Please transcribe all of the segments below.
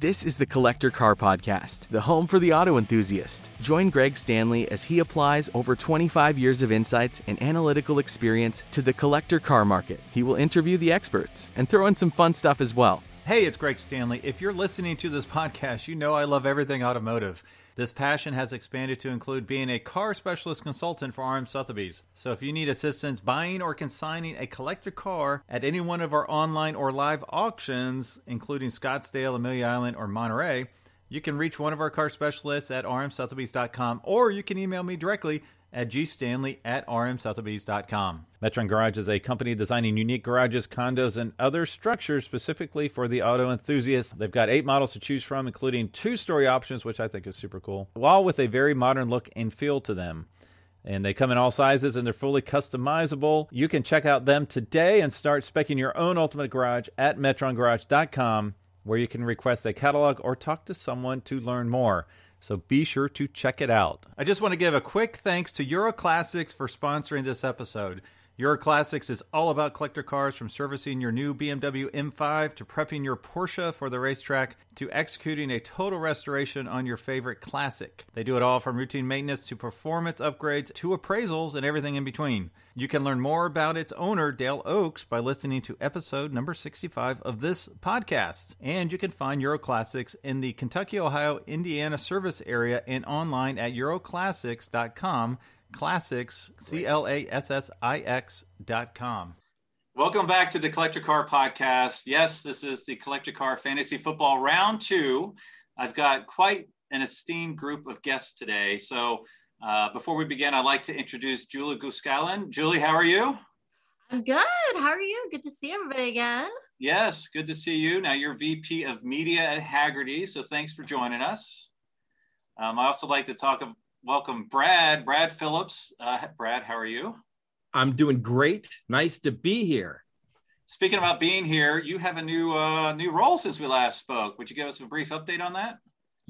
This is the Collector Car Podcast, the home for the auto enthusiast. Join Greg Stanley as he applies over 25 years of insights and analytical experience to the collector car market. He will interview the experts and throw in some fun stuff as well. Hey, it's Greg Stanley. If you're listening to this podcast, you know I love everything automotive. This passion has expanded to include being a car specialist consultant for RM Sotheby's. So if you need assistance buying or consigning a collector car at any one of our online or live auctions, including Scottsdale, Amelia Island, or Monterey, you can reach one of our car specialists at rmsotheby's.com or you can email me directly at gstanley at rmsotheby's.com. Metron Garage is a company designing unique garages, condos, and other structures specifically for the auto enthusiast. They've got eight models to choose from, including two story options, which I think is super cool, while with a very modern look and feel to them. And they come in all sizes and they're fully customizable. You can check out them today and start specking your own ultimate garage at metrongarage.com, where you can request a catalog or talk to someone to learn more. So be sure to check it out. I just want to give a quick thanks to Euro Classics for sponsoring this episode. Euro Classics is all about collector cars from servicing your new BMW M5 to prepping your Porsche for the racetrack to executing a total restoration on your favorite classic. They do it all from routine maintenance to performance upgrades to appraisals and everything in between. You can learn more about its owner, Dale Oaks, by listening to episode number 65 of this podcast. And you can find Euro Classics in the Kentucky, Ohio, Indiana service area and online at euroclassics.com classics, C L A S S I X dot com. Welcome back to the Collector Car Podcast. Yes, this is the Collector Car Fantasy Football Round Two. I've got quite an esteemed group of guests today. So uh, before we begin, I'd like to introduce Julie Gu-Scallen. Julie, how are you? I'm good. How are you? Good to see everybody again. Yes, good to see you. Now you're VP of Media at Hagerty, so thanks for joining us. Um, I also like to talk of welcome Brad, Brad Phillips. Uh, Brad, how are you? I'm doing great. Nice to be here. Speaking about being here, you have a new uh, new role since we last spoke. Would you give us a brief update on that?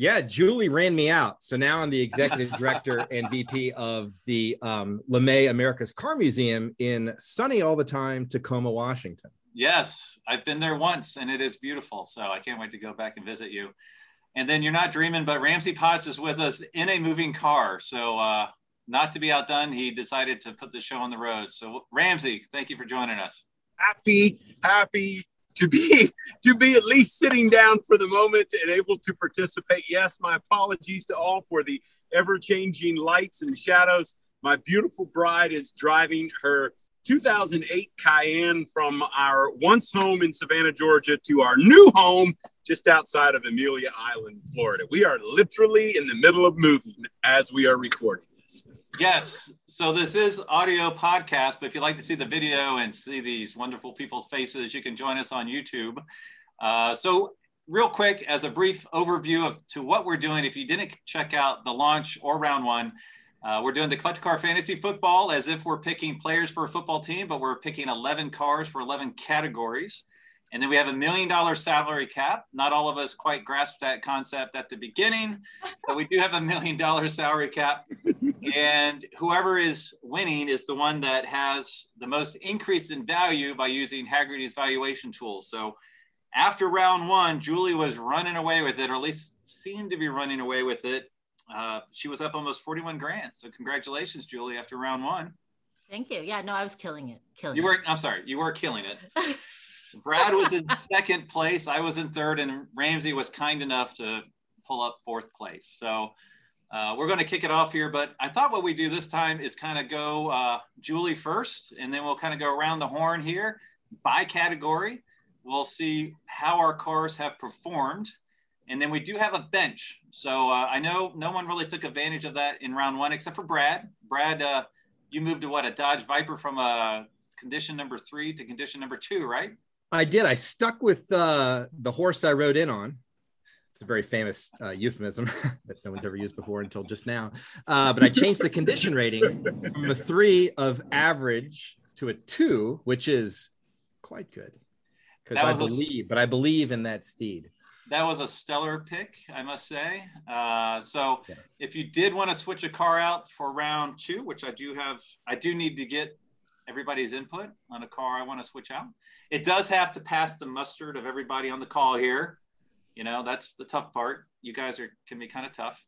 Yeah, Julie ran me out. So now I'm the executive director and VP of the um, LeMay America's Car Museum in sunny all the time Tacoma, Washington. Yes, I've been there once and it is beautiful. So I can't wait to go back and visit you. And then you're not dreaming, but Ramsey Potts is with us in a moving car. So uh, not to be outdone, he decided to put the show on the road. So Ramsey, thank you for joining us. Happy, happy to be to be at least sitting down for the moment and able to participate. Yes, my apologies to all for the ever-changing lights and shadows. My beautiful bride is driving her 2008 Cayenne from our once home in Savannah, Georgia, to our new home just outside of Amelia Island, Florida. We are literally in the middle of moving as we are recording. Yes. So this is audio podcast, but if you'd like to see the video and see these wonderful people's faces, you can join us on YouTube. Uh, so real quick, as a brief overview of to what we're doing, if you didn't check out the launch or round one, uh, we're doing the Collector Car Fantasy Football as if we're picking players for a football team, but we're picking 11 cars for 11 categories. And then we have a million dollar salary cap. Not all of us quite grasped that concept at the beginning, but we do have a million dollar salary cap. And whoever is winning is the one that has the most increase in value by using Hagerty's valuation tools. So after round one, Julie was running away with it, or at least seemed to be running away with it. Uh, she was up almost 41 grand. So congratulations, Julie, after round one. Thank you. Yeah, no, I was killing it. Killing you it. I'm sorry, you were killing it. Brad was in second place. I was in third, and Ramsey was kind enough to pull up fourth place. So uh, we're going to kick it off here. But I thought what we do this time is kind of go uh, Julie first, and then we'll kind of go around the horn here by category. We'll see how our cars have performed. And then we do have a bench. So uh, I know no one really took advantage of that in round one except for Brad. Brad, uh, you moved to what, a Dodge Viper from a condition number three to condition number two, right? I did. I stuck with uh, the horse I rode in on. It's a very famous uh, euphemism that no one's ever used before until just now. Uh, but I changed the condition rating from a three of average to a two, which is quite good. Because I believe, a, but I believe in that steed. That was a stellar pick, I must say. Uh, so, yeah. if you did want to switch a car out for round two, which I do have, I do need to get everybody's input on a car I want to switch out. It does have to pass the mustard of everybody on the call here. You know, that's the tough part. You guys are can be kind of tough.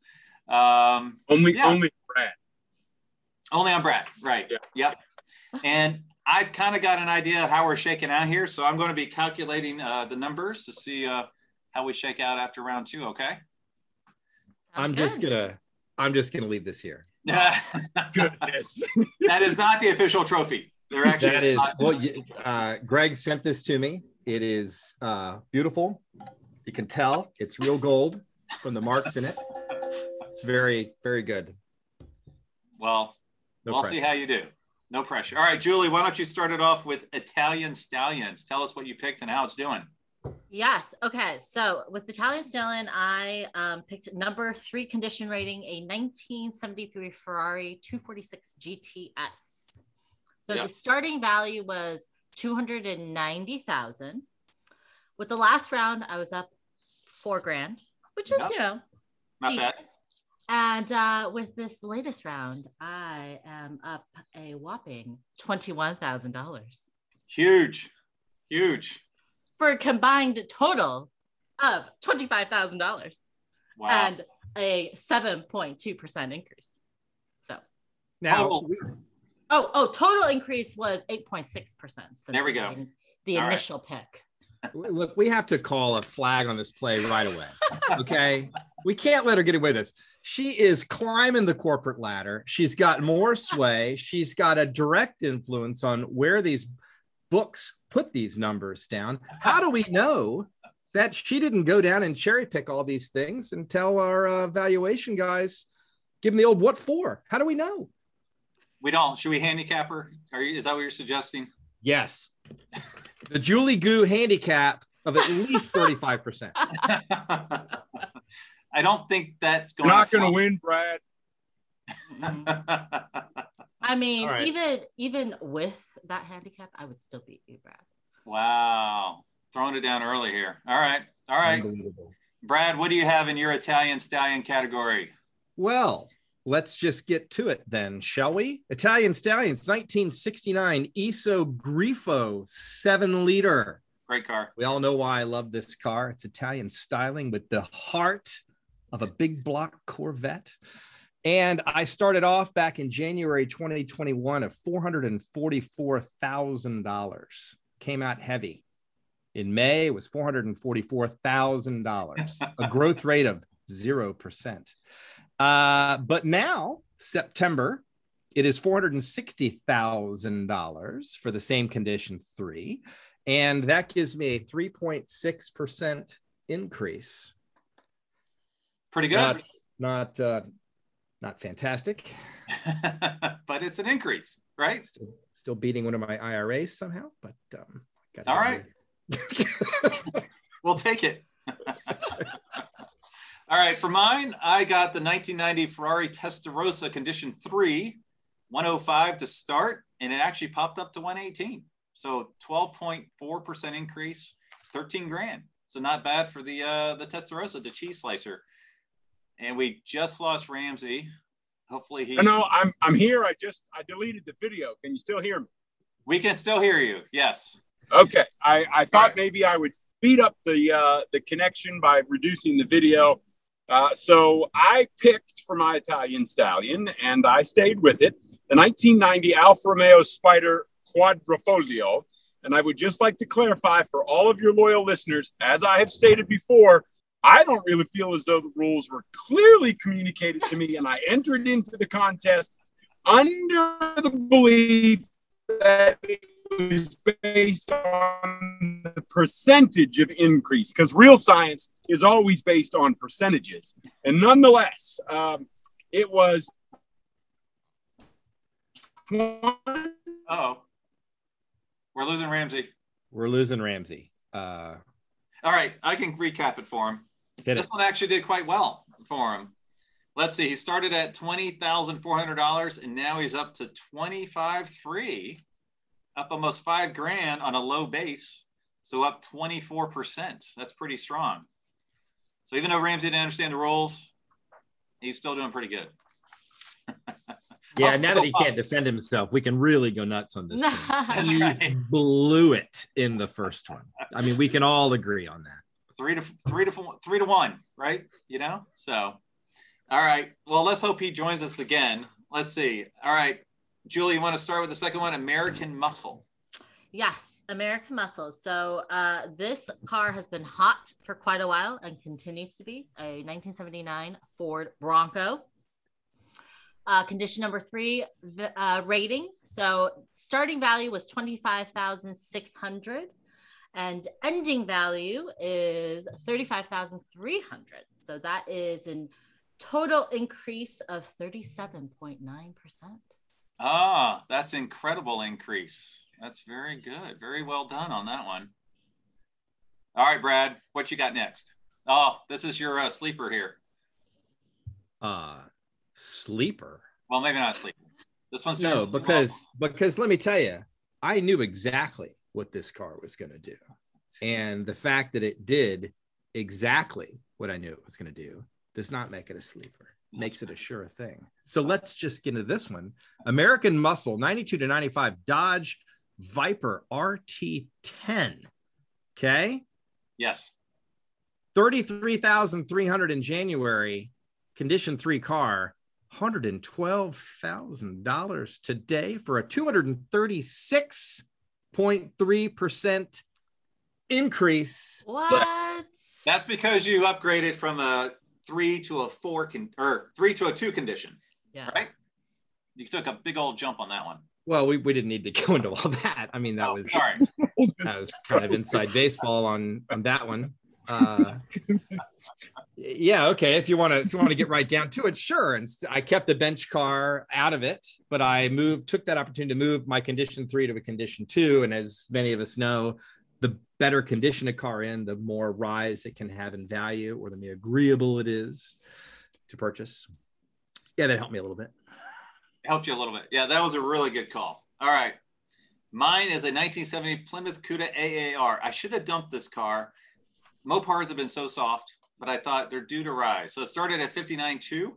Um, Only Yeah. only Brad. only on Brad, right? Yeah. Yep. And I've kind of got an idea of how we're shaking out here, so I'm going to be calculating uh, the numbers to see uh, how we shake out after round two. Okay. I'm just gonna I'm just gonna leave this here. that Goodness. is not the official trophy. They're actually That is not- well. Uh, Greg sent this to me. It is uh, beautiful. You can tell it's real gold from the marks in it. It's very very good. well, No we'll pressure. see how you do. No pressure. All right, Julie, why don't you start it off with Italian Stallions? Tell us what you picked and how it's doing. Yes. Okay. So with the Italian Stallion, I um, picked number three condition rating, a 1973 Ferrari 246 GTS. So Yeah. the starting value was 290,000. With the last round, I was up four grand, which is, you know, Not Decent. bad. and uh, with this latest round, I am up a whopping $21,000 Huge. Huge. For a combined total of $25,000 Wow. and a 7.2% increase. So, Now, Total. oh, oh, total increase was 8.6%. since There we go. The, the All right. initial pick. look, we have to call a flag on this play right away. Okay, we can't let her get away with this. She is climbing the corporate ladder. She's got more sway. She's got a direct influence on where these books put these numbers down. How do we know that she didn't go down and cherry pick all these things and tell our uh, valuation guys, give them the old what for? How do we know? we don't. Should we handicap her? Are you, is that what you're suggesting? Yes, the Julie Gu handicap of at least thirty-five percent. I don't think that's going You're going not going to win, Brad. win. I mean, All right. even even with that handicap, I would still beat you, Brad. wow. Throwing it down early here. All right. All right. Brad, what do you have in your Italian stallion category? Well, let's just get to it then, shall we? Italian Stallions, 1969 ISO Grifo seven liter. Great car. We all know why I love this car. It's Italian styling with the heart of a big block Corvette. And I started off back in January 2021 at $444,000. Came out heavy. In May, it was $444,000, a growth rate of 0%. Uh, but now, September, it is $460,000 for the same condition three. And that gives me a 3.6% increase. Pretty good. Not, not, uh, not fantastic. but it's an increase, right? Still, still beating one of my IRAs somehow, but um, got All right. We'll take it. All right, for mine, I got the 1990 Ferrari Testarossa Condition 3, 105 to start, and it actually popped up to 118. So 12.4% increase, 13 grand. So not bad for the uh, the Testarossa, the cheese slicer. And we just lost Ramsey. Hopefully he. No, no, I'm I'm here. I just I deleted the video. Can you still hear me? We can still hear you. Yes. Okay. I, I thought right. maybe I would speed up the uh, the connection by reducing the video. Uh, so I picked for my Italian stallion, and I stayed with it. The 1990 Alfa Romeo Spider Quadrifoglio. And I would just like to clarify for all of your loyal listeners, as I have stated before, I don't really feel as though the rules were clearly communicated to me, and I entered into the contest under the belief that it was based on the percentage of increase, because real science is always based on percentages. And nonetheless, um, it was. Oh, we're losing Ramsey. We're losing Ramsey. Uh, All right, I can recap it for him. Hit This it. one actually did quite well for him. Let's see, he started at twenty thousand four hundred dollars, and now he's up to twenty five three, up almost five grand on a low base, so up twenty four percent. That's pretty strong. So even though Ramsey didn't understand the rules, he's still doing pretty good. Yeah, now that he oh, can't defend himself, we can really go nuts on this. That's He right. blew it in the first one. I mean, we can all agree on that. Three to three to four, three to one, right? You know, so all right. Well, let's hope he joins us again. Let's see. All right, Julie, you want to start with the second one, American Muscle? Yes, American Muscle. So uh, this car has been hot for quite a while and continues to be a 1979 Ford Bronco. Uh, condition number three, uh, rating. So starting value was 25,600 and ending value is 35,300. So that is a total increase of 37.9%. Ah, that's incredible increase. That's very good. Very well done on that one. All right, Brad, what you got next? Oh, this is your uh, sleeper here. Uh, sleeper. Well, maybe not sleeper. This one's No, because because let me tell you, I knew exactly what this car was going to do, and the fact that it did exactly what I knew it was going to do does not make it a sleeper. Makes it a sure thing. So let's just get into this one. American Muscle, 92 to 95, Dodge Viper RT10. Okay. yes. 33,300 in January, condition three car, $112,000 today for a 236.3% increase. What? That's because you upgraded from a three to a four con- or three to a two condition, yeah. right? You took a big old jump on that one. Well, we, we didn't need to go into all that. I mean, that Oh, was sorry. that was kind of inside baseball on on that one. Uh, yeah, okay. If you want to, if you want to get right down to it, sure. And I kept the bench car out of it, but I moved, took that opportunity to move my condition three to a condition two. And as many of us know, the better condition a car in, the more rise it can have in value, or the more agreeable it is to purchase. Yeah, that helped me a little bit. Helped you a little bit. Yeah, that was a really good call. All right. Mine is a 1970 Plymouth Cuda AAR. I should have dumped this car. Mopars have been so soft, but I thought they're due to rise. So it started at 59.2,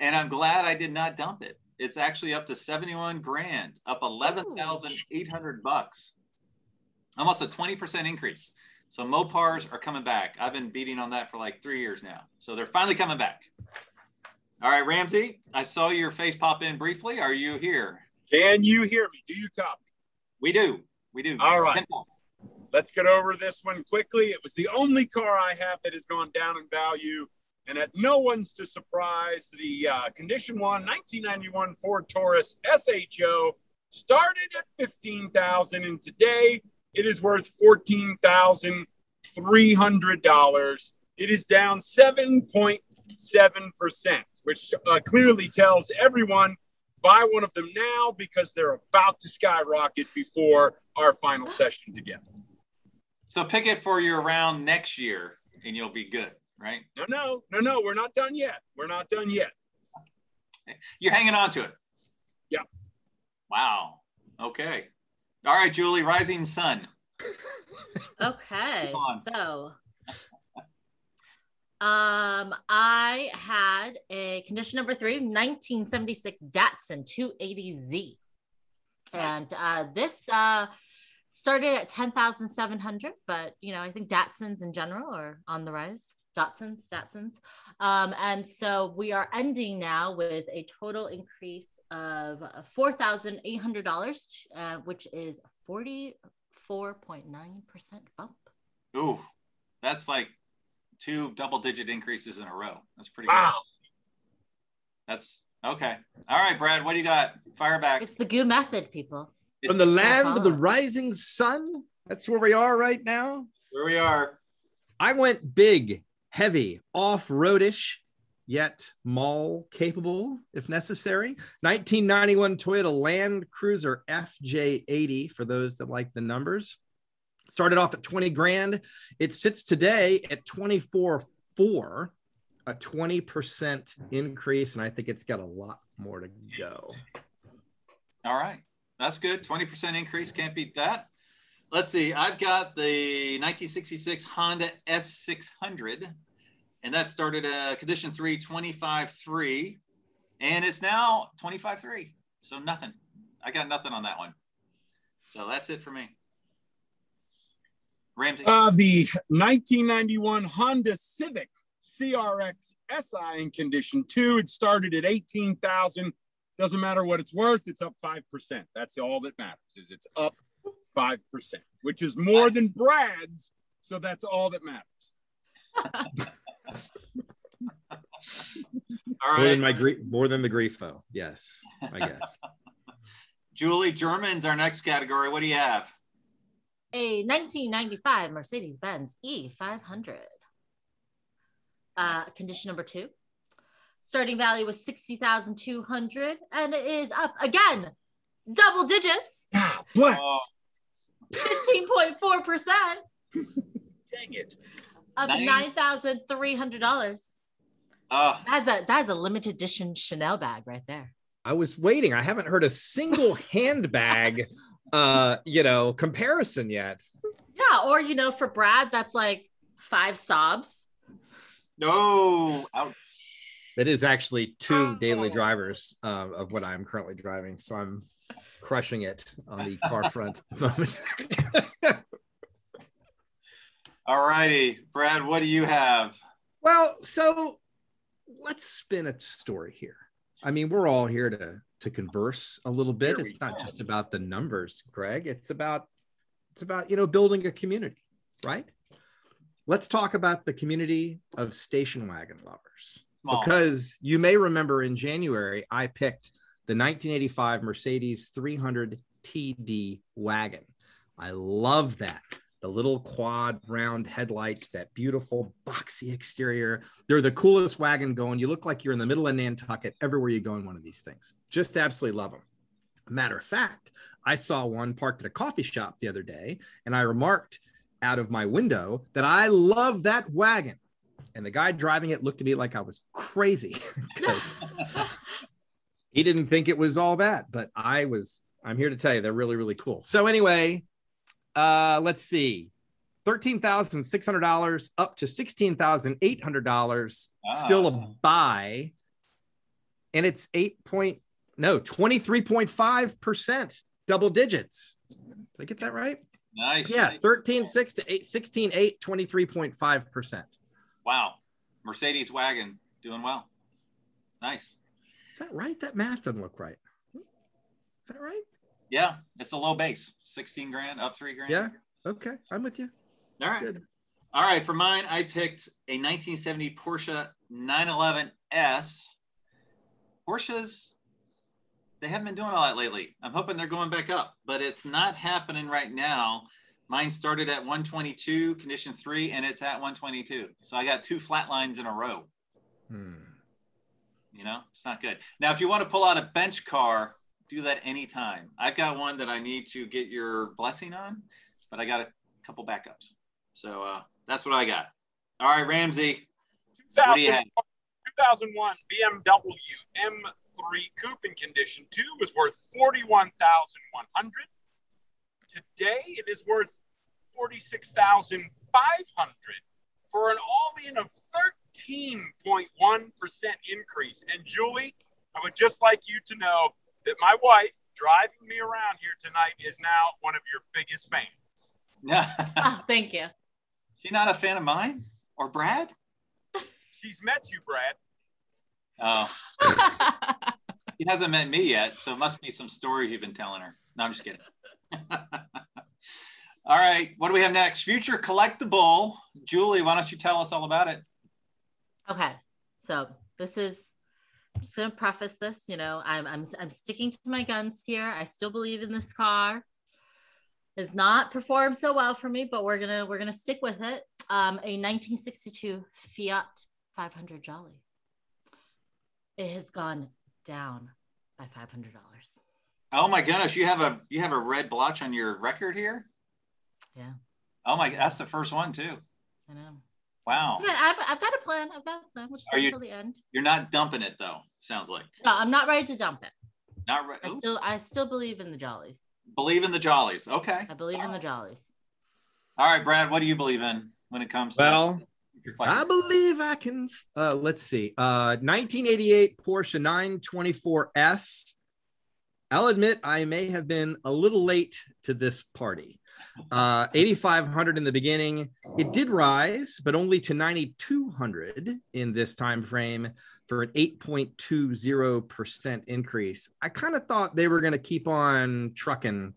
and I'm glad I did not dump it. It's actually up to 71 grand, up 11,800 bucks. Almost a 20% increase. So Mopars are coming back. I've been beating on that for like three years now. So they're finally coming back. All right, Ramsey, I saw your face pop in briefly. Are you here? Can you hear me? Do you copy? We do. We do. All right. Let's get over this one quickly. It was the only car I have that has gone down in value. And at no one's to surprise, the uh, condition one 1991 Ford Taurus SHO started at 15,000 and today it is worth $14,300. It is down 7.7%, which uh, clearly tells everyone buy one of them now because they're about to skyrocket before our final session together. So pick it for your round next year and you'll be good, right? No, no, no, no. We're not done yet. We're not done yet. You're hanging on to it. Yeah. Wow. Okay. All right, Julie, Rising Sun. Okay, so um, I had a condition number three, 1976 Datsun 280Z, and uh, this uh, started at 10,700, but you know I think Datsuns in general are on the rise. Datsuns, Datsuns, um, and so we are ending now with a total increase of four thousand eight hundred dollars, uh, which is forty 4.9% bump. Ooh, that's like two double digit increases in a row. That's pretty Wow. good. That's okay. All right, Brad, what do you got? Fire back. It's the Gu method, people. It's From the land of the rising sun, that's where we are right now. where we are. I went big, heavy, off roadish, yet mall capable if necessary. 1991 Toyota Land Cruiser FJ80 for those that like the numbers. Started off at 20 grand. It sits today at 24.4, a 20% increase. And I think it's got a lot more to go. All right. That's good. 20% increase. Can't beat that. Let's see. I've got the 1966 Honda S600, and that started a condition three, 25.3, and it's now 25.3. So nothing. I got nothing on that one. So that's it for me. Ramsey. Uh, the 1991 Honda Civic CRX SI in condition two. It started at 18,000. Doesn't matter what it's worth. It's up 5%. That's all that matters is it's up 5%, which is more than Brad's. So that's all that matters. All More than my grief, more than the grief though. Yes, I guess. Julie, German's our next category. What do you have? a 1995 Mercedes Benz E500. Uh, condition number two. Starting value was 60,200 and it is up again, double digits, Ah, bless. Oh, 15.4%, Dang it. up $9,300. oh, That's a that's a limited edition Chanel bag right there. I was waiting. I haven't heard a single handbag, uh, you know, comparison yet. Yeah, or you know, for Brad, that's like five Saabs. no. Ouch. That is actually two daily drivers uh, of what I'm currently driving. So I'm crushing it on the car front at the moment. All righty. Brad, what do you have? well, so let's spin a story here. I mean, we're all here to to converse a little bit. Here It's not go. just about the numbers, Greg. It's about it's about you know building a community, right? Let's talk about the community of station wagon lovers. Small. because you may remember in January, I picked the 1985 Mercedes 300 TD wagon. I love that. The little quad round headlights, that beautiful boxy exterior. They're the coolest wagon going. You look like you're in the middle of Nantucket everywhere you go in one of these things. Just absolutely love them. Matter of fact, I saw one parked at a coffee shop the other day, and I remarked out of my window that I love that wagon. And the guy driving it looked at me like I was crazy because he didn't think it was all that. But I was, I'm here to tell you, they're really, really cool. So, anyway, uh, let's see $13,600 up to $16,800, still a buy. And it's 8 point, no, 23.5% double digits. Did I get that right? Nice. Yeah, 13.6 to 8, 16.8, 23.5%. Wow. Mercedes wagon doing well. Nice. Is that right? That math doesn't look right. Is that right? Yeah, it's a low base. 16 grand, up three grand. Yeah. Okay, I'm with you. All right. good. All right. For mine, I picked a 1970 Porsche 911S. Porsches, they haven't been doing all that lately. I'm hoping they're going back up, but it's not happening right now. Mine started at 122, condition three, and it's at 122. So I got two flat lines in a row. Hmm. You know, it's not good. Now, if you want to pull out a bench car, do that anytime. I've got one that I need to get your blessing on, but I got a couple backups. So uh, that's what I got. All right, Ramsey, what do you have? 2001 BMW M3 Coupe in condition two was worth 41,100. Today it is worth 46,500 for an all-in of 13.1% increase. And Julie, I would just like you to know that my wife driving me around here tonight is now one of your biggest fans. Oh, thank you. She's not a fan of mine or Brad? She's met you, Brad. Oh, he hasn't met me yet, so it must be some stories you've been telling her. No, I'm just kidding. all right, what do we have next? Future collectible. Julie, why don't you tell us all about it? okay, so this is. I'm just gonna preface this. You know, I'm I'm I'm sticking to my guns here. I still believe in this car. Has not performed so well for me, but we're gonna we're gonna stick with it. Um, a 1962 Fiat 500 Jolly. It has gone down by $500. Oh my goodness, you have a you have a red blotch on your record here. Yeah. Oh my, that's the first one too. I know. Wow. Yeah, I've, I've got a plan. I've got a plan. We'll just Are you- until the end. You're not dumping it though. Sounds like No, I'm not ready to dump it. not ready. I still I still believe in the Jollies. believe in the Jollies. Okay. I believe in the Jollies. All right, Brad. What do you believe in when it comes to Well, your I believe I can. Uh, let's see. Uh, 1988 Porsche 924S. I'll admit I may have been a little late to this party. Uh, 8,500 in the beginning. It did rise, but only to 9,200 in this time frame for an 8.20% increase. I kind of thought they were going to keep on trucking.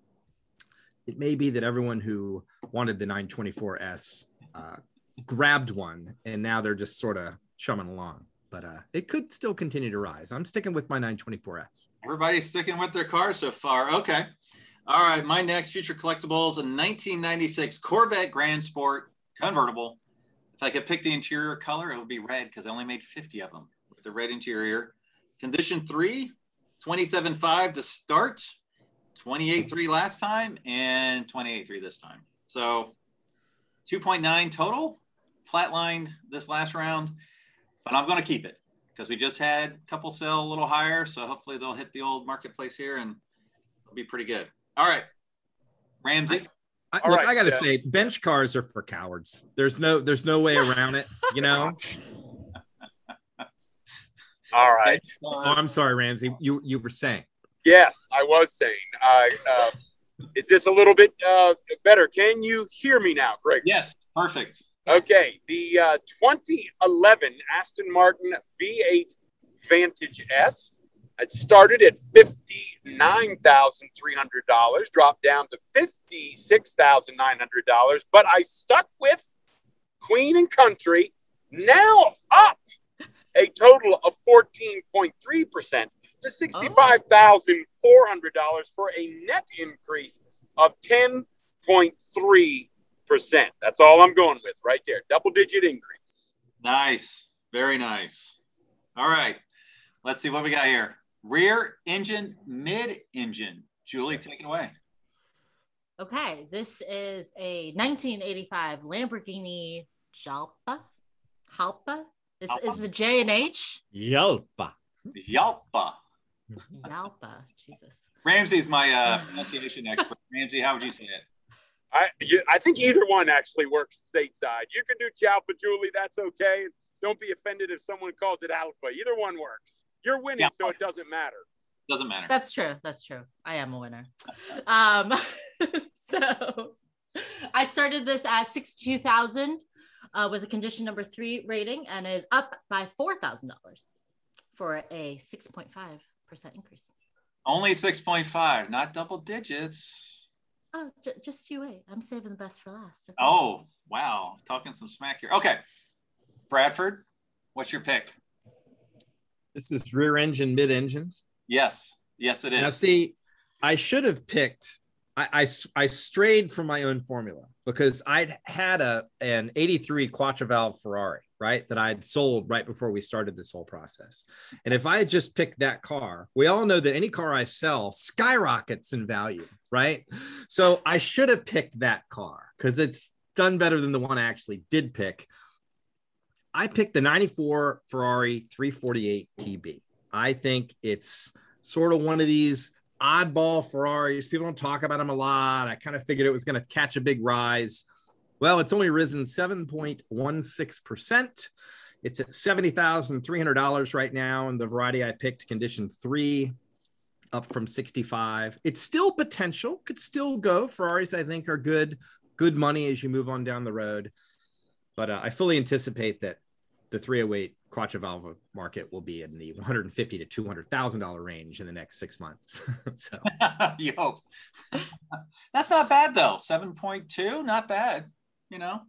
It may be that everyone who wanted the 924S uh, grabbed one, and now they're just sort of chumming along. But uh, it could still continue to rise. I'm sticking with my 924S. Everybody's sticking with their car so far. Okay. All right. My next future collectibles a 1996 Corvette Grand Sport convertible. If I could pick the interior color, it would be red because I only made 50 of them with the red interior. Condition three, 27.5 to start, 28.3 last time, and 28.3 this time. So 2.9 total, flatlined this last round, but I'm going to keep it because we just had a couple sell a little higher. So hopefully they'll hit the old marketplace here and it'll be pretty good. All right. Ramsey. I, All look, right, I gotta yeah. say, bench cars are for cowards. There's no, there's no way around it. You know. All right. oh, I'm sorry, Ramsey. You you were saying. Yes, I was saying. Uh, uh, is this a little bit uh, better? Can you hear me now, Greg? Yes, perfect. Okay. The uh, 2011 Aston Martin V8 Vantage S. It started at $59,300, dropped down to $56,900, but I stuck with Queen and Country, now up a total of 14.3% to $65,400 for a net increase of 10.3%. That's all I'm going with right there. Double digit increase. Nice. Very nice. All right. Let's see what we got here. Rear engine, mid engine. Julie, take it away. Okay, this is a 1985 Lamborghini Jalpa. Jalpa is, Jalpa? is the J and H. Yelpa. Yalpa. Jalpa, Jesus. Ramsey's my uh, pronunciation expert. Ramsey, how would you say it? I, you, I think either one actually works stateside. You can do Chalpa, Julie. That's okay. Don't be offended if someone calls it Alpha. Either one works. You're winning, Yeah. so it doesn't matter. Doesn't matter. That's true. That's true. I am a winner. Um, so I started this at 62,000 uh, with a condition number three rating and is up by $4,000 for a 6.5% increase. Only 6.5, not double digits. Oh, j- just you wait. I'm saving the best for last. okay? Oh, wow. Talking some smack here. Okay. Bradford, what's your pick? This is rear engine, mid engines. Yes. Yes, it is. Now, see, I should have picked. I, I I strayed from my own formula because I'd had a an '83 Quattrovalve Ferrari, right, that I'd sold right before we started this whole process. And if I had just picked that car, we all know that any car I sell skyrockets in value, right? So I should have picked that car because it's done better than the one I actually did pick. I picked the 94 Ferrari 348 TB. I think it's sort of one of these oddball Ferraris. People don't talk about them a lot. I kind of figured it was going to catch a big rise. Well, it's only risen 7.16%. It's at $70,300 right now. And the variety I picked, condition three, up from 65. It's still potential, could still go. Ferraris, I think, are good, good money as you move on down the road. But uh, I fully anticipate that the 308 Quattrovalve market will be in the 150 to 200 thousand dollar range in the next six months. so you hope. That's not bad though. 7.2, not bad. You know,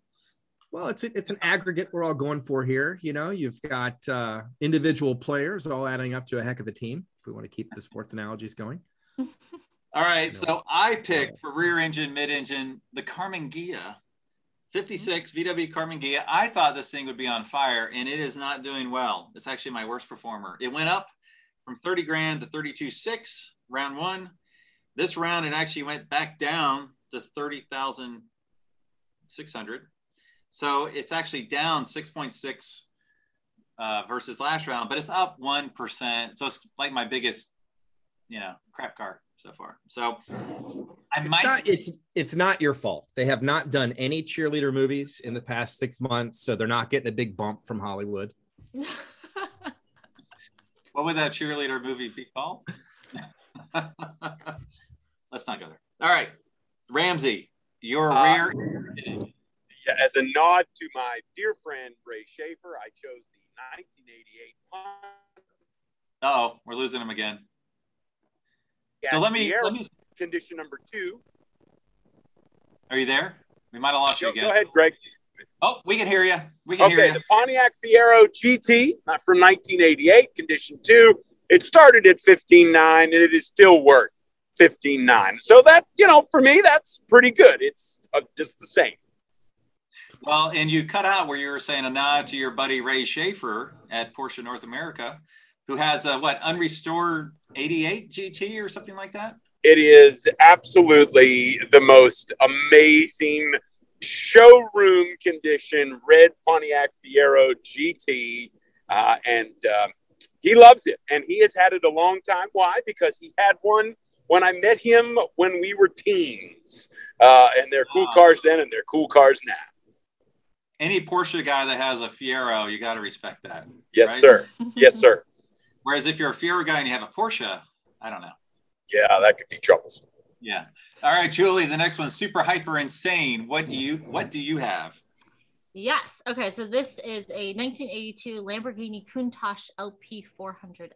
well, it's a, it's an aggregate we're all going for here. You know, you've got uh, individual players all adding up to a heck of a team. If we want to keep the sports analogies going, All right. So I picked for rear engine, mid engine, the Karmann Ghia 56 VW Karmann Ghia. I thought this thing would be on fire and it is not doing well. It's actually my worst performer. It went up from 30 grand to 32.6 round one. This round, it actually went back down to 30,600. So it's actually down 6.6 uh, versus last round, but it's up 1%. So it's like my biggest, you know, crap car so far. So I it's not it's it's not your fault. They have not done any cheerleader movies in the past six months, so they're not getting a big bump from Hollywood. What would that cheerleader movie be called? Let's not go there. All right. Ramsey, Your Uh, rear. Yeah, as a nod to my dear friend Ray Schaefer, I chose the 1988 Oh, we're losing him again. So let me Fiero, let me. Condition number two. Are you there? We might have lost you again. go ahead, Greg. Oh, we can hear you. We can hear Okay, you. the Pontiac Fiero GT uh, from 1988, condition two. It started at 15.9 and it is still worth 15.9. So that, you know, for me, that's pretty good. It's uh, just the same. Well, and you cut out where you were saying a nod to your buddy Ray Schaefer at Porsche North America, who has a what unrestored 88 GT or something like that. It is absolutely the most amazing showroom condition red Pontiac Fiero GT. Uh, and um, he loves it. And he has had it a long time. Why? Because he had one when I met him when we were teens. Uh, and they're cool cars then and they're cool cars now. Any Porsche guy that has a Fiero, you got to respect that. Yes, Right. sir. Yes, sir. Whereas if you're a Fiero guy and you have a Porsche, I don't know. Yeah, that could be troublesome. Yeah. All right, Julie. The next one's super hyper insane. What do you What do you have? Yes. Okay. So this is a 1982 Lamborghini Countach LP 400S.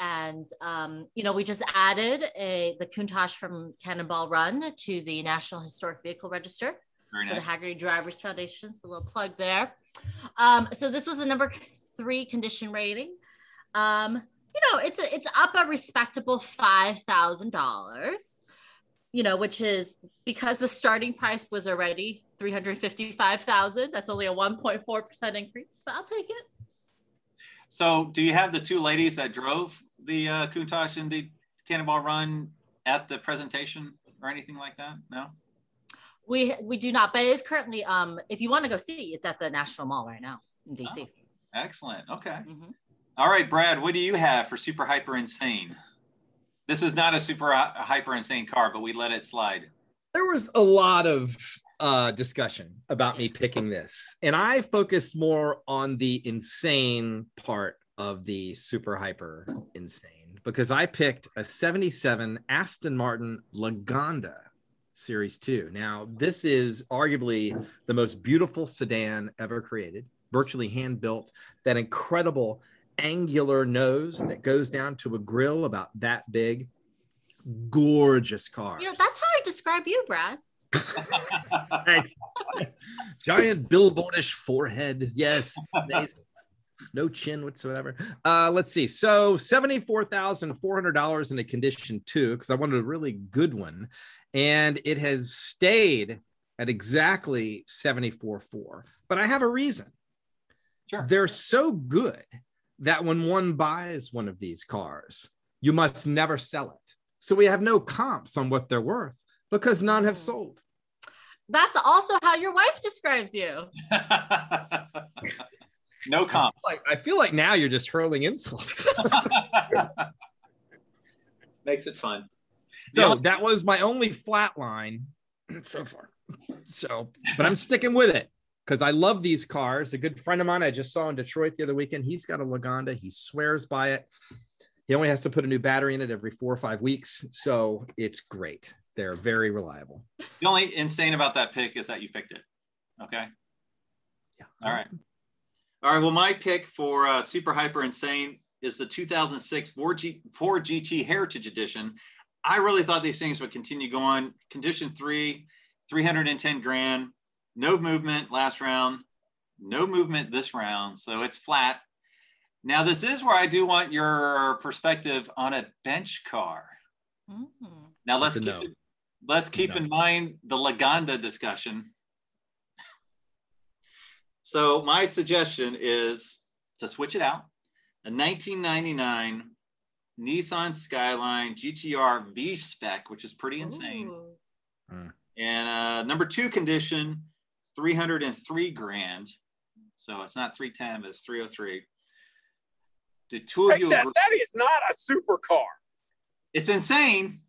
And, um, you know, we just added a, the Countach from Cannonball Run to the National Historic Vehicle Register Very for the nice. Hagerty Drivers Foundation. So a little plug there. Um, so this was a number three condition rating. Um, you know, it's a, it's up a respectable five thousand dollars. You know, which is because the starting price was already three hundred fifty-five thousand. That's only a one point four percent increase, but I'll take it. So, do you have the two ladies that drove the uh, Countach and the Cannonball Run at the presentation or anything like that? No. We we do not, but it is currently um. If you want to go see, it's at the National Mall right now in DC. Excellent. Okay. Mhm. All right, Brad. What do you have for super hyper insane? This is not a super hyper insane car, but we let it slide. there was a lot of uh, discussion about me picking this, and I focused more on the insane part of the super hyper insane because I picked a 77 Aston Martin Lagonda Series 2. Now, this is arguably the most beautiful sedan ever created, virtually hand built. That incredible angular nose that goes down to a grill about that big. Gorgeous car. You know, that's how I describe you, Brad. Thanks. Giant billboardish forehead. Yes. Amazing. No chin whatsoever. Uh, let's see. So $74,400 in a condition two, because I wanted a really good one. And it has stayed at exactly 74.4. But I have a reason. Sure. They're so good that when one buys one of these cars, you must never sell it. So we have no comps on what they're worth because none have oh. sold. That's also how your wife describes you. no comps. Like I feel like now you're just hurling insults. Makes it fun. so The- that was my only flat line so far. So, but I'm sticking with it because I love these cars. A good friend of mine I just saw in Detroit the other weekend. He's got a Lagonda. He swears by it. He only has to put a new battery in it every four or five weeks, so it's great. They're very reliable. the only insane about that pick is that you picked it. Okay. Yeah. All right. All right. Well, my pick for uh, Super Hyper Insane is the 2006 Ford, G- Ford GT Heritage Edition. I really thought these things would continue going. Condition three, 310 grand, no movement last round, no movement this round. So it's flat. Now, this is where I do want your perspective on a bench car. Mm. Now, let's keep, it- let's keep in mind the Lagonda discussion. So my suggestion is to switch it out. A 1999 Nissan Skyline GTR V Spec, which is pretty insane. Ooh. And uh, number two condition, 303 grand. So it's not 310, but it's 303. The two of Hey, you that, agree? that is not a supercar. It's insane.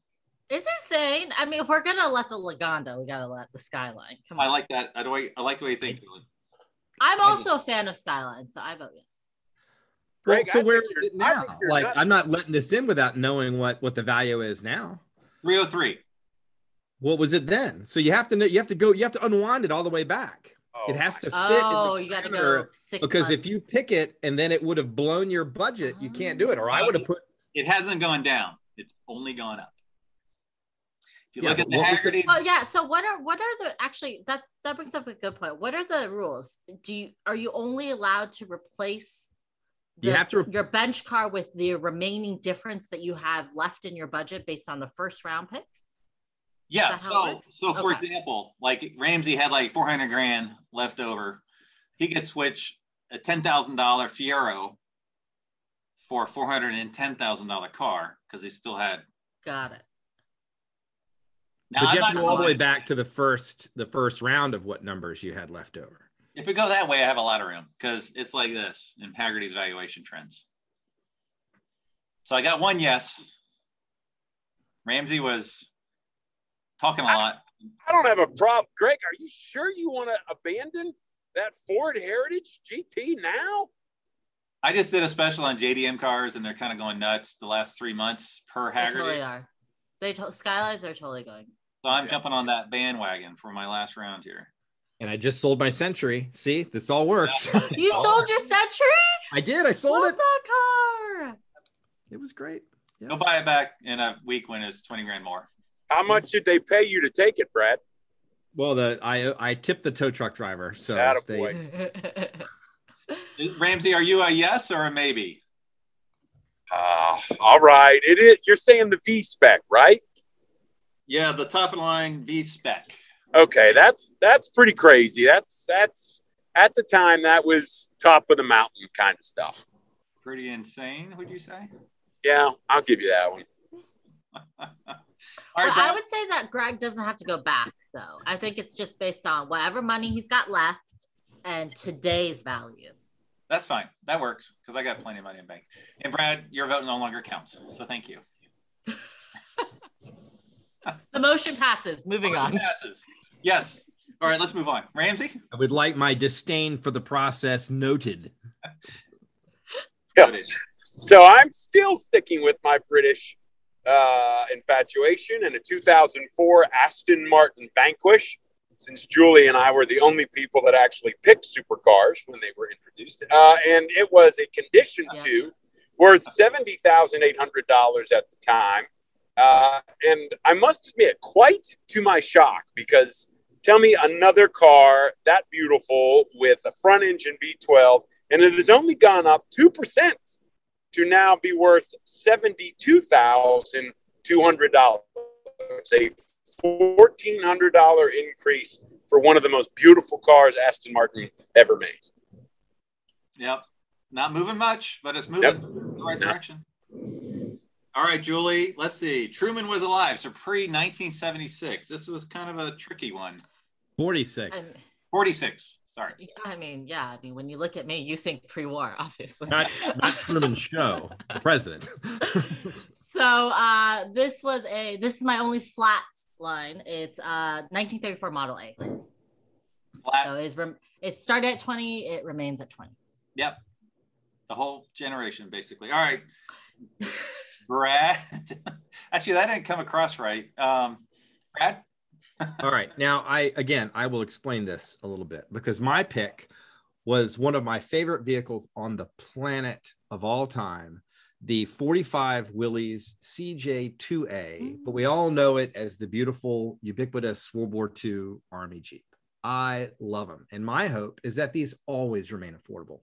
It's insane. I mean, if we're gonna let the Lagonda, we gotta let the Skyline. Come on. I like that. I, do, I like the way you think. Julie. I'm also a fan of Skyline, so I vote yes. Well, Greg, so I where think is you're- it now? Like nuts. I'm not letting this in without knowing what what the value is now. 303. What was it then? So you have to know. You have to go. You have to unwind it all the way back. Oh, it has to fit. Oh, you got to go six because if you pick it and then it would have blown your budget, you can't do it. Or I oh. would have put. It hasn't gone down. It's only gone up. If you Yeah, look at the what was the- Oh yeah. So what are what are the actually that that brings up a good point. What are the rules? Do you are you only allowed to replace You have to re- your bench car with the remaining difference that you have left in your budget based on the first round picks? Yeah. Is that how it So, so for Okay. example, like Ramsey had like 400 grand left over. He could switch a $10,000 Fiero for a $410,000 car because he still had. Got it. Now, but I'm you have to go all the way back to the first the first round of what numbers you had left over. If we go that way, I have a lot of room because it's like this in Hagerty's valuation trends. So I got one yes. Ramsey was talking a lot. I don't have a problem. Greg, are you sure you want to abandon that Ford Heritage GT now? I just did a special on JDM cars and they're kind of going nuts the last three months per They Hagerty. totally are. They to- skylines are totally going. So I'm Yeah. jumping on that bandwagon for my last round here. And I just sold my Century. See, this all works. You sold your Century? I did. I sold Love it. that car. It was great. Yeah. Go buy it back in a week when it's 20 grand more. How much did they pay you to take it, Brad? Well, the I I tipped the tow truck driver, so Attaboy. they, Ramsey, are you a yes or a maybe? Uh, all right. It is. You're saying the V spec, right? Yeah, the top of the line V spec. Okay, that's that's pretty crazy. That's that's at the time that was top of the mountain kind of stuff. Pretty insane, would you say? Yeah, I'll give you that one. All Well, I would say that Greg doesn't have to go back though. I think it's just based on whatever money he's got left and today's value. That's fine. That works because I got plenty of money in bank. And Brad, your vote no longer counts. So thank you. The motion passes. Moving Motion on. passes. Yes. All right, let's move on. Ramsey? I would like my disdain for the process noted. Yeah. So I'm still sticking with my British uh, infatuation and a 2004 Aston Martin Vanquish. Since Julie and I were the only people that actually picked supercars when they were introduced, uh, and it was a condition Yeah. to worth seventy thousand eight hundred dollars at the time. Uh, and I must admit, quite to my shock, because tell me another car that beautiful with a front engine V12, and it has only gone up 2% to now be worth $72,200. A $1,400 increase for one of the most beautiful cars Aston Martin ever made. Yep. Not moving much, but it's moving Yep. in the right direction. All right, Julie, let's see. Truman was alive, so pre 1976. This was kind of a tricky one. 46. I, 46. Sorry. I mean, yeah. I mean, when you look at me, you think pre-war, obviously. Not not Truman Show, the president. so uh, this was a this is my only flat line. It's uh 1934 Model A. Flat. So it's rem- it started at 20. It remains at 20. Yep. The whole generation, basically. All right. Brad. Actually, that didn't come across right. Um, Brad? All right. Now, I again, I will explain this a little bit because my pick was one of my favorite vehicles on the planet of all time, the 45 Willys CJ2A, but we all know it as the beautiful, ubiquitous World War II Army Jeep. I love them. And my hope is that these always remain affordable.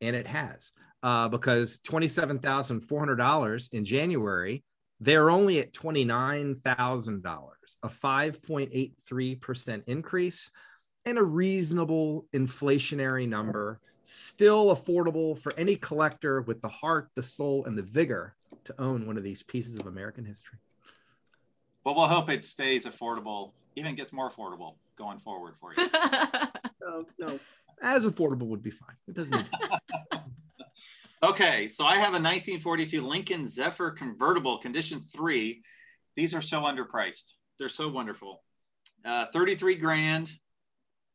And it has, uh, because $27,400 in January they're only at $29,000, a 5.83% increase and a reasonable inflationary number, still affordable for any collector with the heart, the soul, and the vigor to own one of these pieces of American history. Well, we'll hope it stays affordable, even gets more affordable going forward for you. No, no, as affordable would be fine. It doesn't. Okay, so I have a 1942 Lincoln Zephyr convertible, condition three. These are so underpriced. They're so wonderful. Uh, 33 grand,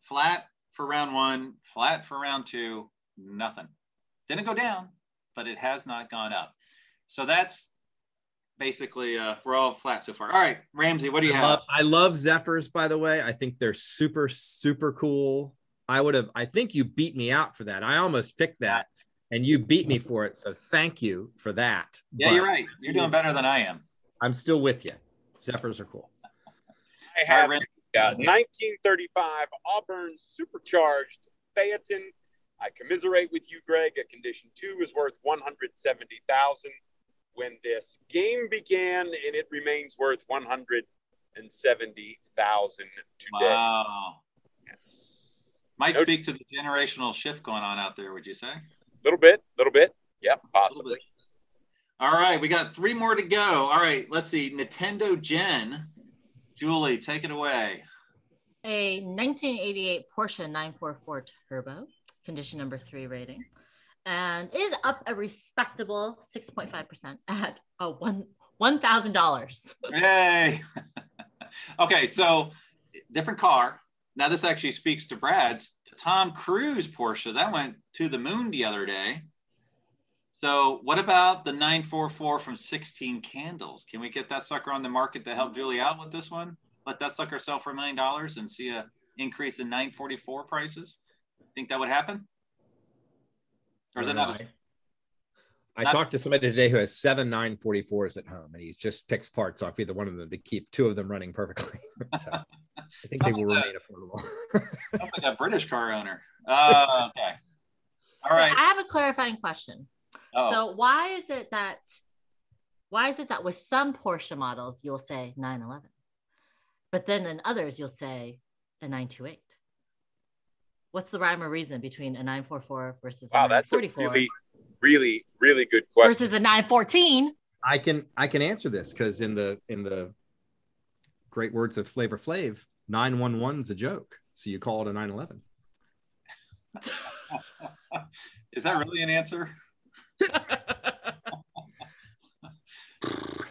flat for round one, flat for round two, nothing. Didn't go down, but it has not gone up. So that's basically uh, we're all flat so far. All right, Ramsey, what do you I have? love, I love Zephyrs, by the way. I think they're super, super cool. I would have, I think you beat me out for that. I almost picked that and you beat me for it. So thank you for that. yeah, But you're right. You're doing better than I am. I'm still with you. Zephyrs are cool. I have right, uh, 1935 Auburn supercharged Phaeton. I commiserate with you, Greg. A condition two is worth 170,000 when this game began, and it remains worth 170,000 today. Wow. Yes. Might No- speak to the generational shift going on out there, would you say? A little bit, a little bit. Yep, possibly. All right, we got three more to go. All right, let's see. Nintendo Gen. Julie, take it away. A 1988 Porsche 944 Turbo, condition number three rating, and is up a respectable 6.5% at a one $1,000. Yay. okay, so different car. Now, this actually speaks to Brad's. Tom Cruise Porsche that went to the moon the other day. So, what about the 944 from 16 Candles? Can we get that sucker on the market to help Julie out with this one? Let that sucker sell for a million dollars and see a increase in 944 prices? Think that would happen? Or is it not? a- I Not- talked to somebody today who has seven 944s at home and he just picks parts off either one of them to keep two of them running perfectly. so I think they will like remain affordable. Sounds like a British car owner. Uh, okay. All right. I have a clarifying question. Oh, So why is it that why is it that with some Porsche models you'll say 911, but then in others you'll say a 928? What's the rhyme or reason between a 944 versus a Wow, that's a really, really, really good question. versus a 914? I can I can answer this because in the in the great words of Flavor Flav, 911's a joke. So you call it a 911. is that really an answer?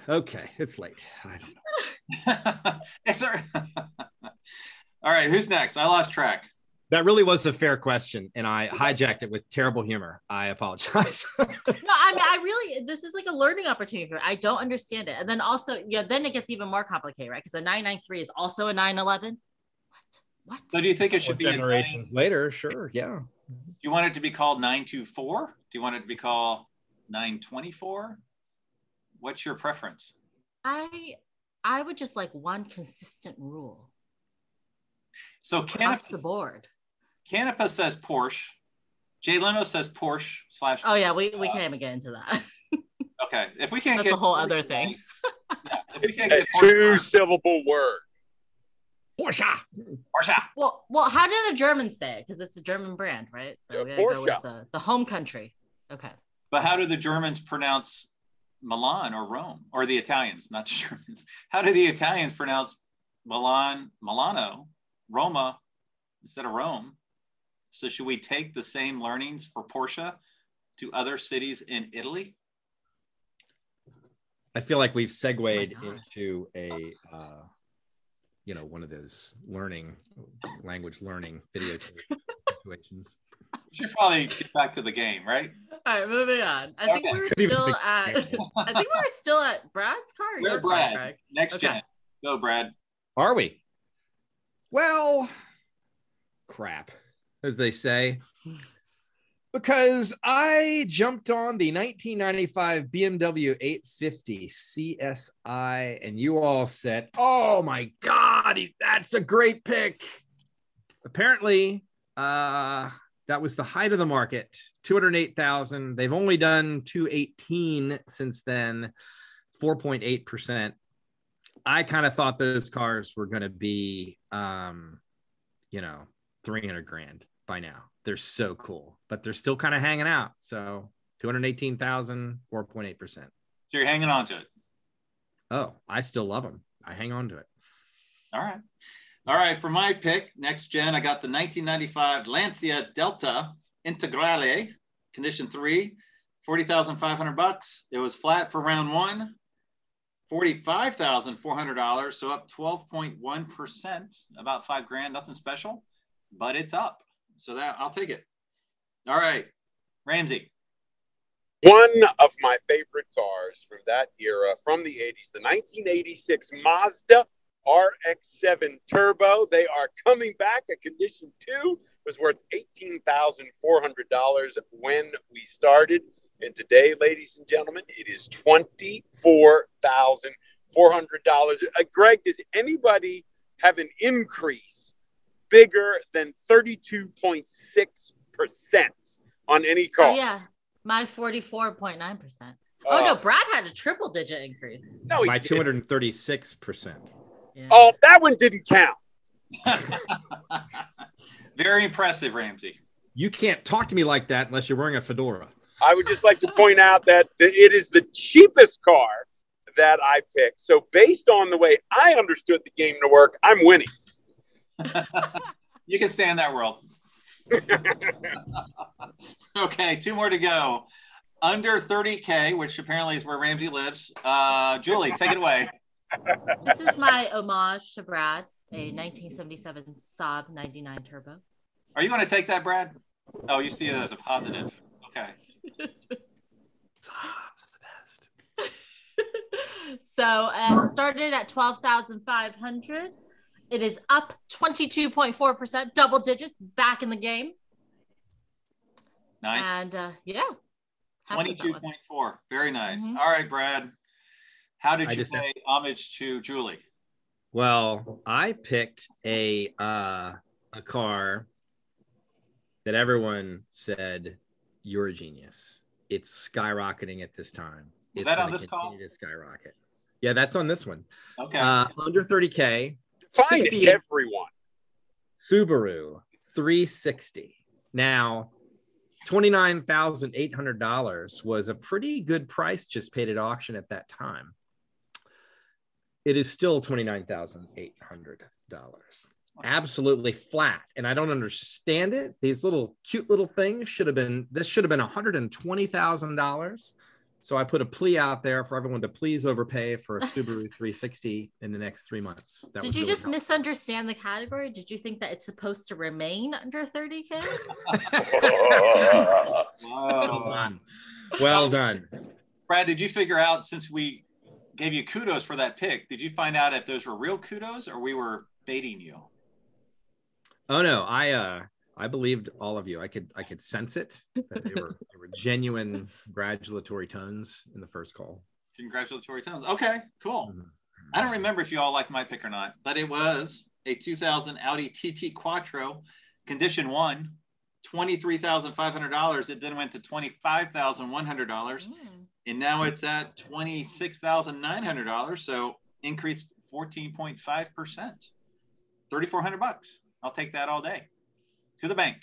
Okay, it's late. I don't know. is there? All right, who's next? I lost track. That really was a fair question, and I hijacked it with terrible humor. I apologize. No, I mean, I really, this is like a learning opportunity for me. I don't understand it. And then also, yeah, then it gets even more complicated, right? Because a 993 is also a 911. What? So, do you think it should be a generations later? Sure, yeah. Do you want it to be called 924? Do you want it to be called 924? What's your preference? I I would just like one consistent rule So, across the board. Canopus says Porsche. Jay Leno says Porsche slash. Oh yeah, we, we uh, can't even get into that. Okay, if we can't That's get a whole Porsche other right- thing. yeah, if we can't a get Porsche two syllable word. Porsche. Porsche. Well, well, how do the Germans say it? Because it's a German brand, right? So Yeah, we gotta go Porsche. with the, the home country. Okay. But how do the Germans pronounce Milan or Rome, or the Italians, not the Germans? How do the Italians pronounce Milan, Milano, Roma instead of Rome? So should we take the same learnings for Porsche to other cities in Italy? I feel like we've segued Oh into a, uh, you know, one of those learning, language learning video situations. We should probably get back to the game, right? All right, moving on. I think Okay. we're still at. I think we're still at Brad's car. Or We're your car, Next Okay. gen. Go, Brad. Are we? Well, crap, as they say. Because I jumped on the 1995 BMW 850 CSI, and you all said, Oh my God, that's a great pick. Apparently, uh, that was the height of the market 208,000. They've only done 218 since then, 4.8%. I kind of thought those cars were going to be, um, you know, 300 grand by now. They're so cool, but they're still kind of hanging out. So 218,000, 4.8%. So you're hanging on to it. Oh, I still love them. I hang on to it. All right. All right. For my pick, next gen, I got the 1995 Lancia Delta Integrale, condition three, 40,500 bucks. It was flat for round one, $45,400. So up 12.1%, about five grand, nothing special, but it's up. So that I'll take it. All right. Ramsey. One of my favorite cars from that era, from the 80s, the 1986 Mazda RX-7 Turbo. They are coming back. A condition two was worth $18,400 when we started. And today, ladies and gentlemen, it is $24,400. Uh, Greg, does anybody have an increase bigger than 32.6% on any car? Oh, yeah. My 44.9%. Oh, no, Uh, Brad had a triple digit increase. no, he My didn't. two hundred and thirty-six percent. Yeah. Oh, that one didn't count. Very impressive, Ramsey. You can't talk to me like that unless you're wearing a fedora. I would just like to point out that it is the cheapest car that I picked. So, based on the way I understood the game to work, I'm winning. You can stay in that world. okay, two more to go. Under 30K, which apparently is where Ramsey lives. Uh, Julie, take it away. This is my homage to Brad, a 1977 Saab 99 Turbo. Are you going to take that, Brad? Oh, you see it as a positive. Okay. Saab's the best. so uh, it started at 12,500. It is up 22.4%, double digits, back in the game. Nice. And uh, yeah. happy with that one. 22.4. Very nice. Mhm. All right, Brad. How did I you just have- pay homage to Julie? Well, I picked a uh, a car that everyone said you're a genius. It's skyrocketing at this time. Is it's that on this call? continue to skyrocket. Yeah, that's on this one. Okay. Uh, under 30k, Find 68 everyone. Subaru 360. Now, $29,800 was a pretty good price just paid at auction at that time. It is still $29,800. Absolutely flat. And I don't understand it. These little cute little things should have been, this should have been $120,000. So I put a plea out there for everyone to please overpay for a Subaru 360 in the next three months. That Did you really just help. misunderstand the category? Did you think that it's supposed to remain under 30K? Well done. Well done. Brad, did you figure out since we gave you kudos for that pick, did you find out if those were real kudos or we were baiting you? Oh no, I uh I believed all of you. I could I could sense it. That they were they were genuine congratulatory tones in the first call. Congratulatory tones. Okay, cool. Mhm. I don't remember if you all liked my pick or not, but it was a 2000 Audi TT Quattro, condition one, $23,500. It then went to $25,100. Mm. And now it's at $26,900. So increased 14.5%. 3,400 bucks. I'll take that all day to the bank.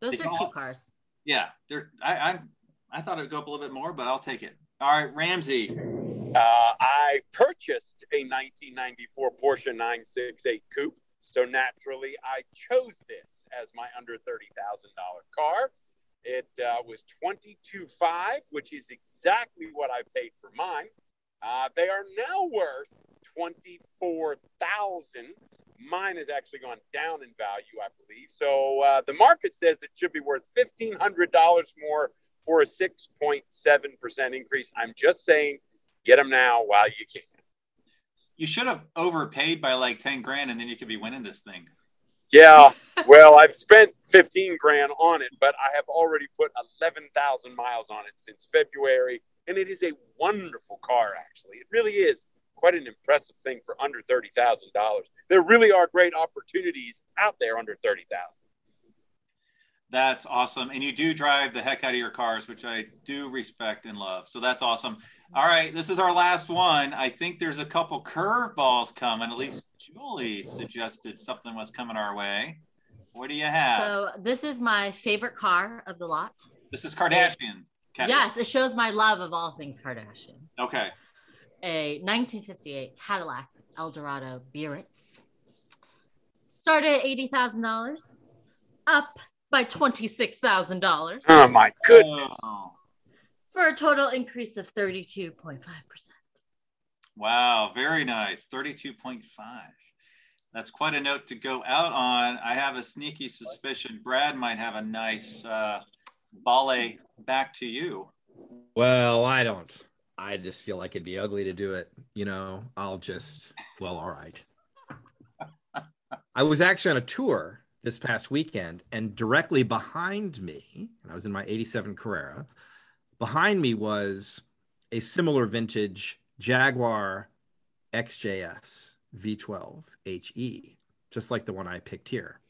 Those Did are y'all- cute cars. Yeah, they're, I, I, I thought it would go up a little bit more, but I'll take it. All right, Ramsey. Uh, I purchased a 1994 Porsche 968 Coupe. So naturally, I chose this as my under $30,000 car. It uh, was 22.5, which is exactly what I paid for mine. Uh, they are now worth 24,000. Mine has actually gone down in value, I believe. So uh, the market says it should be worth $1,500 more for a 6.7% increase. I'm just saying, get them now while you can. You should have overpaid by like 10 grand and then you could be winning this thing. Yeah, well, I've spent 15 grand on it, but I have already put 11,000 miles on it since February, and it is a wonderful car, actually. It really is quite an impressive thing for under $30,000. There really are great opportunities out there under 30,000. That's awesome. And you do drive the heck out of your cars, which I do respect and love. So that's awesome. All right, this is our last one. I think there's a couple curveballs coming. At least Julie suggested something was coming our way. What do you have? So this is my favorite car of the lot. this is Kardashian. category. Yes, it shows my love of all things Kardashian. Okay. A 1958 Cadillac Eldorado Biarritz. Started at $80,000, up by $26,000 Oh, my goodness. Oh, for a total increase of 32.5%. wow. Very nice. 32.5. That's quite a note to go out on. I have a sneaky suspicion Brad might have a nice uh, Bale back to you. Well, I don't. I just feel like it'd be ugly to do it. You know, I'll just, well, all right. I was actually on a tour this past weekend, and directly behind me, and I was in my 87 Carrera, behind me was a similar vintage Jaguar XJS V12 HE, just like the one I picked here.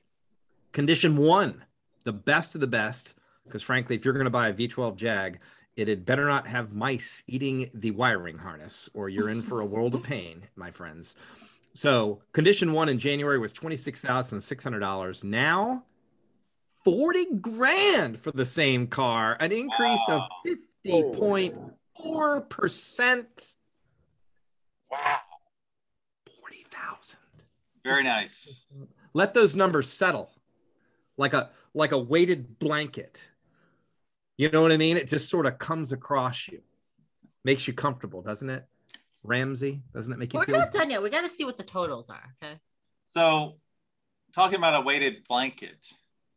Condition one, the best of the best, because frankly, if you're going to buy a V12 Jag, it had better not have mice eating the wiring harness, or you're in for a world of pain, my friends. So, condition one in January was $26,600. Now, 40 grand for the same car, an increase Wow. of 50.4%. Wow. 40,000. Very nice. Let those numbers settle like a like a weighted blanket. You know what I mean? It just sort of comes across you. Makes you comfortable, doesn't it? Ramsey, doesn't it make you We're feel not done yet. We got to see what the totals are. Okay. So, talking about a weighted blanket,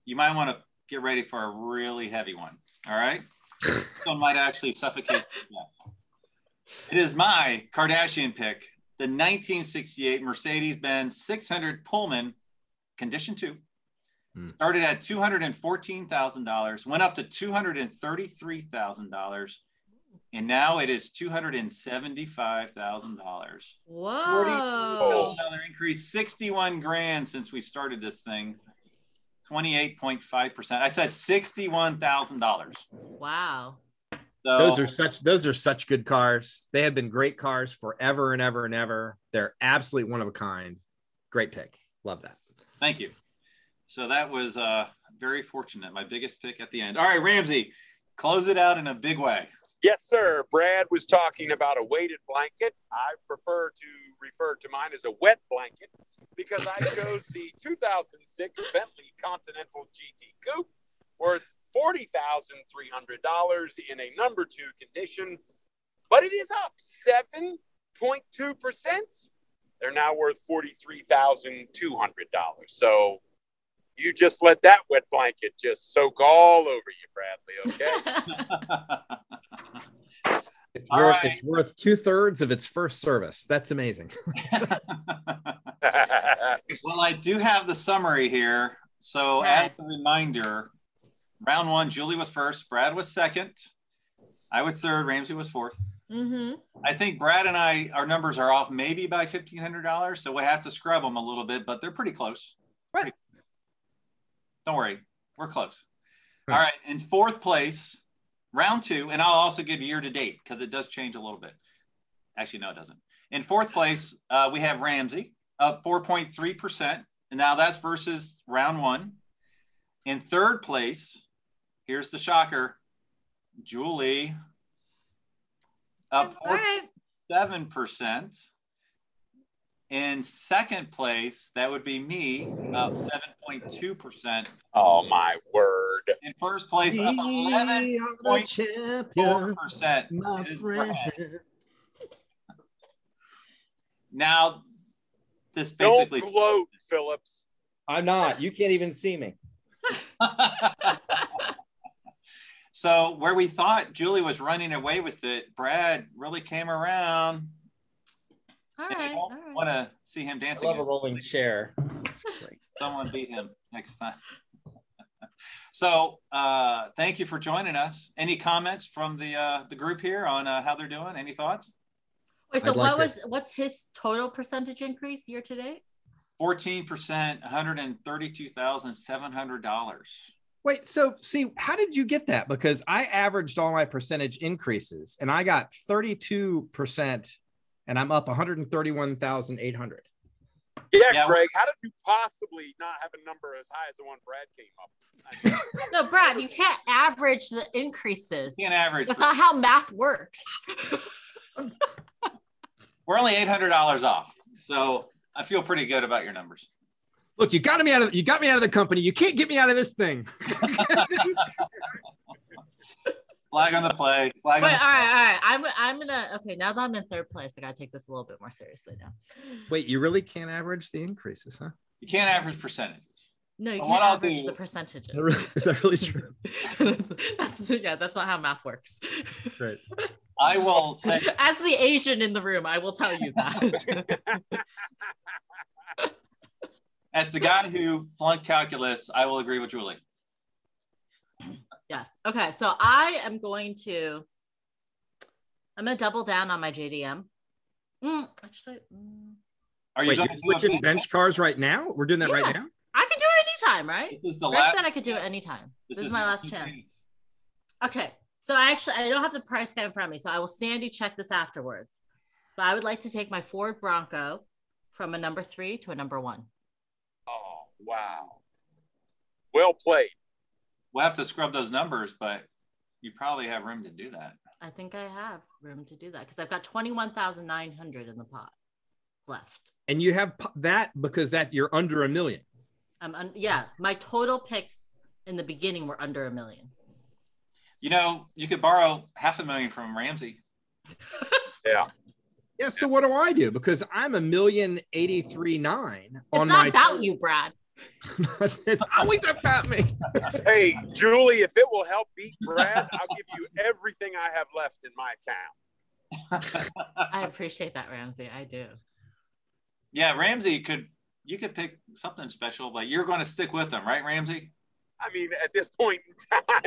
you might want to get ready for a really heavy one. All right. this one might actually suffocate. you to death. It is my Kardashian pick, the 1968 Mercedes Benz 600 Pullman, condition two. Hmm. Started at $214,000, went up to $233,000, and now it is $275,000. Whoa. Another increase, 61 grand since we started this thing. 28.5%. I said $61,000. Wow. So those are such those are such good cars. They have been great cars forever and ever and ever. They're absolutely one of a kind. Great pick. Love that. thank you. So that was uh very fortunate. My biggest pick at the end. All right, Ramsey, close it out in a big way. Yes, sir. Brad was talking about a weighted blanket. I prefer to refer to mine as a wet blanket because I chose the 2006 Bentley Continental GT Coupe worth $40,300 in a number two condition, but it is up 7.2%. They're now worth $43,200. So you just let that wet blanket just soak all over you, Bradley, okay? It's All worth right. it's worth two thirds of its first service. That's amazing. well, I do have the summary here. So, Okay. as a reminder, round one, Julie was first, Brad was second, I was third, Ramsey was fourth. mm-hmm. I think Brad and I, our numbers are off maybe by fifteen hundred dollars, so we have to scrub them a little bit, but they're pretty close. What? Pretty- Don't worry, we're close. Hmm. All right, in fourth place, round two, and I'll also give year to date because it does change a little bit. Actually, no, it doesn't. In fourth place, uh, we have Ramsey up four point three percent, and now that's versus round one. In third place, here's the shocker, Julie up All right. seven percent. In second place, that would be me, up seven point two percent. oh, my word. In first place, up eleven We are the point four champion, percent. my friend. Now, this Don't basically. gloat, Phillips. I'm not. You can't even see me. so where we thought Julie was running away with it, Brad really came around. All And I right. don't All right. want to see him I dancing. love a rolling chair. That's great. someone beat him next time. so uh, thank you for joining us. Any comments from the uh, the group here on uh, how they're doing? Any thoughts? Wait, so I'd like what to- was what's his total percentage increase year to date? Fourteen percent, one hundred and thirty-two thousand seven hundred dollars. Wait, so see, how did you get that? Because I averaged all my percentage increases and I got 32% and I'm up 131,800. Yeah, Yeah. Greg, how did you possibly not have a number as high as the one Brad came up with? No, Brad, you can't average the increases. You Can't average. That's not how math works. We're only eight hundred dollars off, so I feel pretty good about your numbers. Look, you got me out of you got me out of the company. You can't get me out of this thing. Flag on the play. Flag Wait, on all the right, all right. I'm I'm gonna okay. Now that I'm in third place, I gotta take this a little bit more seriously now. Wait, you really can't average the increases, huh? You can't average percentages. No, you What can't I'll average do- the percentages. Is that really, is that really true? that's, yeah, that's not how math works. Right. I will say As the Asian in the room, I will tell you that. as the guy who flunked calculus, I will agree with Julie. Yes. Okay. So I am going to. I'm gonna double down on my JDM. Mm, actually, mm, Are you Wait, you're to do a switching bench? bench cars right now? We're doing that Yeah. right now? I could do it anytime, right? This is the Greg last. said I could do it anytime. This, is my last chance. chance. Okay. So I actually I don't have the price guide in front of me, so I will sandy check this afterwards. But I would like to take my Ford Bronco from a number three to a number one. Oh, wow. Well played. We'll have to scrub those numbers, but you probably have room to do that. I think I have room to do that because I've got twenty one thousand nine hundred in the pot left. And you have that because that you're under a million. Um, un- yeah, my total picks in the beginning were under a million. You know, you could borrow half a million from Ramsey. Yeah. Yeah. So what do I do? Because I'm a million eighty three nine It's on not my. about you, Brad. It's always about me. Hey, Julie, if it will help beat Brad, I'll give you everything I have left in my account. I appreciate that, Ramsey. I do. Yeah, Ramsey could. You could pick something special, but you're going to stick with them, right, Ramsey? I mean, at this point in time,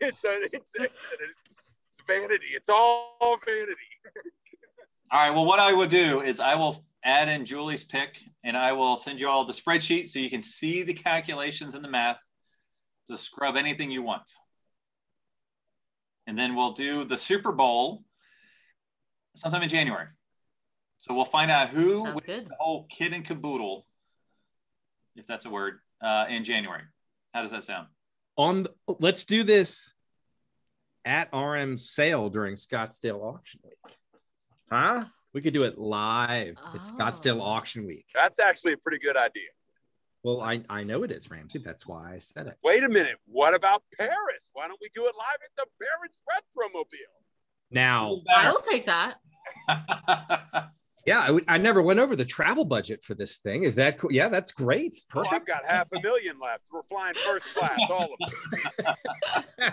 it's, a, it's, a, it's vanity. It's all vanity. All right. Well, what I will do is I will add in Julie's pick, and I will send you all the spreadsheet so you can see the calculations and the math to scrub anything you want. And then we'll do the Super Bowl sometime in January. So we'll find out who Sounds wins good. the whole kid and caboodle, if that's a word, uh, in January. How does that sound? On the, let's do this at RM sale during Scottsdale auction week. Huh? We could do it live It's Scottsdale Oh. auction week. That's actually a pretty good idea. Well, I, I know it is, Ramsey. That's why I said it. Wait a minute. What about Paris? Why don't we do it live at the Paris Retromobile? Now, I will take that. yeah, I, would- I never went over the travel budget for this thing. Is that cool? Yeah, that's great. Oh, I've got half a million left. We're flying first class, all of them.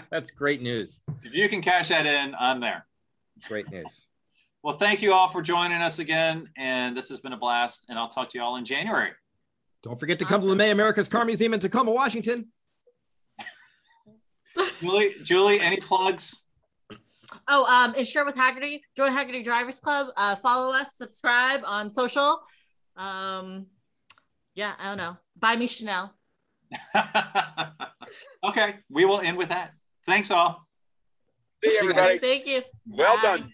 that's great news. if you can cash that in, I'm there. Great news. Well, thank you all for joining us again. And this has been a blast. And I'll talk to you all in January. Don't forget to come to LeMay America's Car Museum in Tacoma, Washington. Julie, Julie, any plugs? Oh, um, Insure with Hagerty, join Hagerty Drivers Club. Uh, follow us, subscribe on social. Um, yeah, I don't know. Buy me Chanel. okay, we will end with that. Thanks all. See you, everybody. Thank you. Well Bye. done.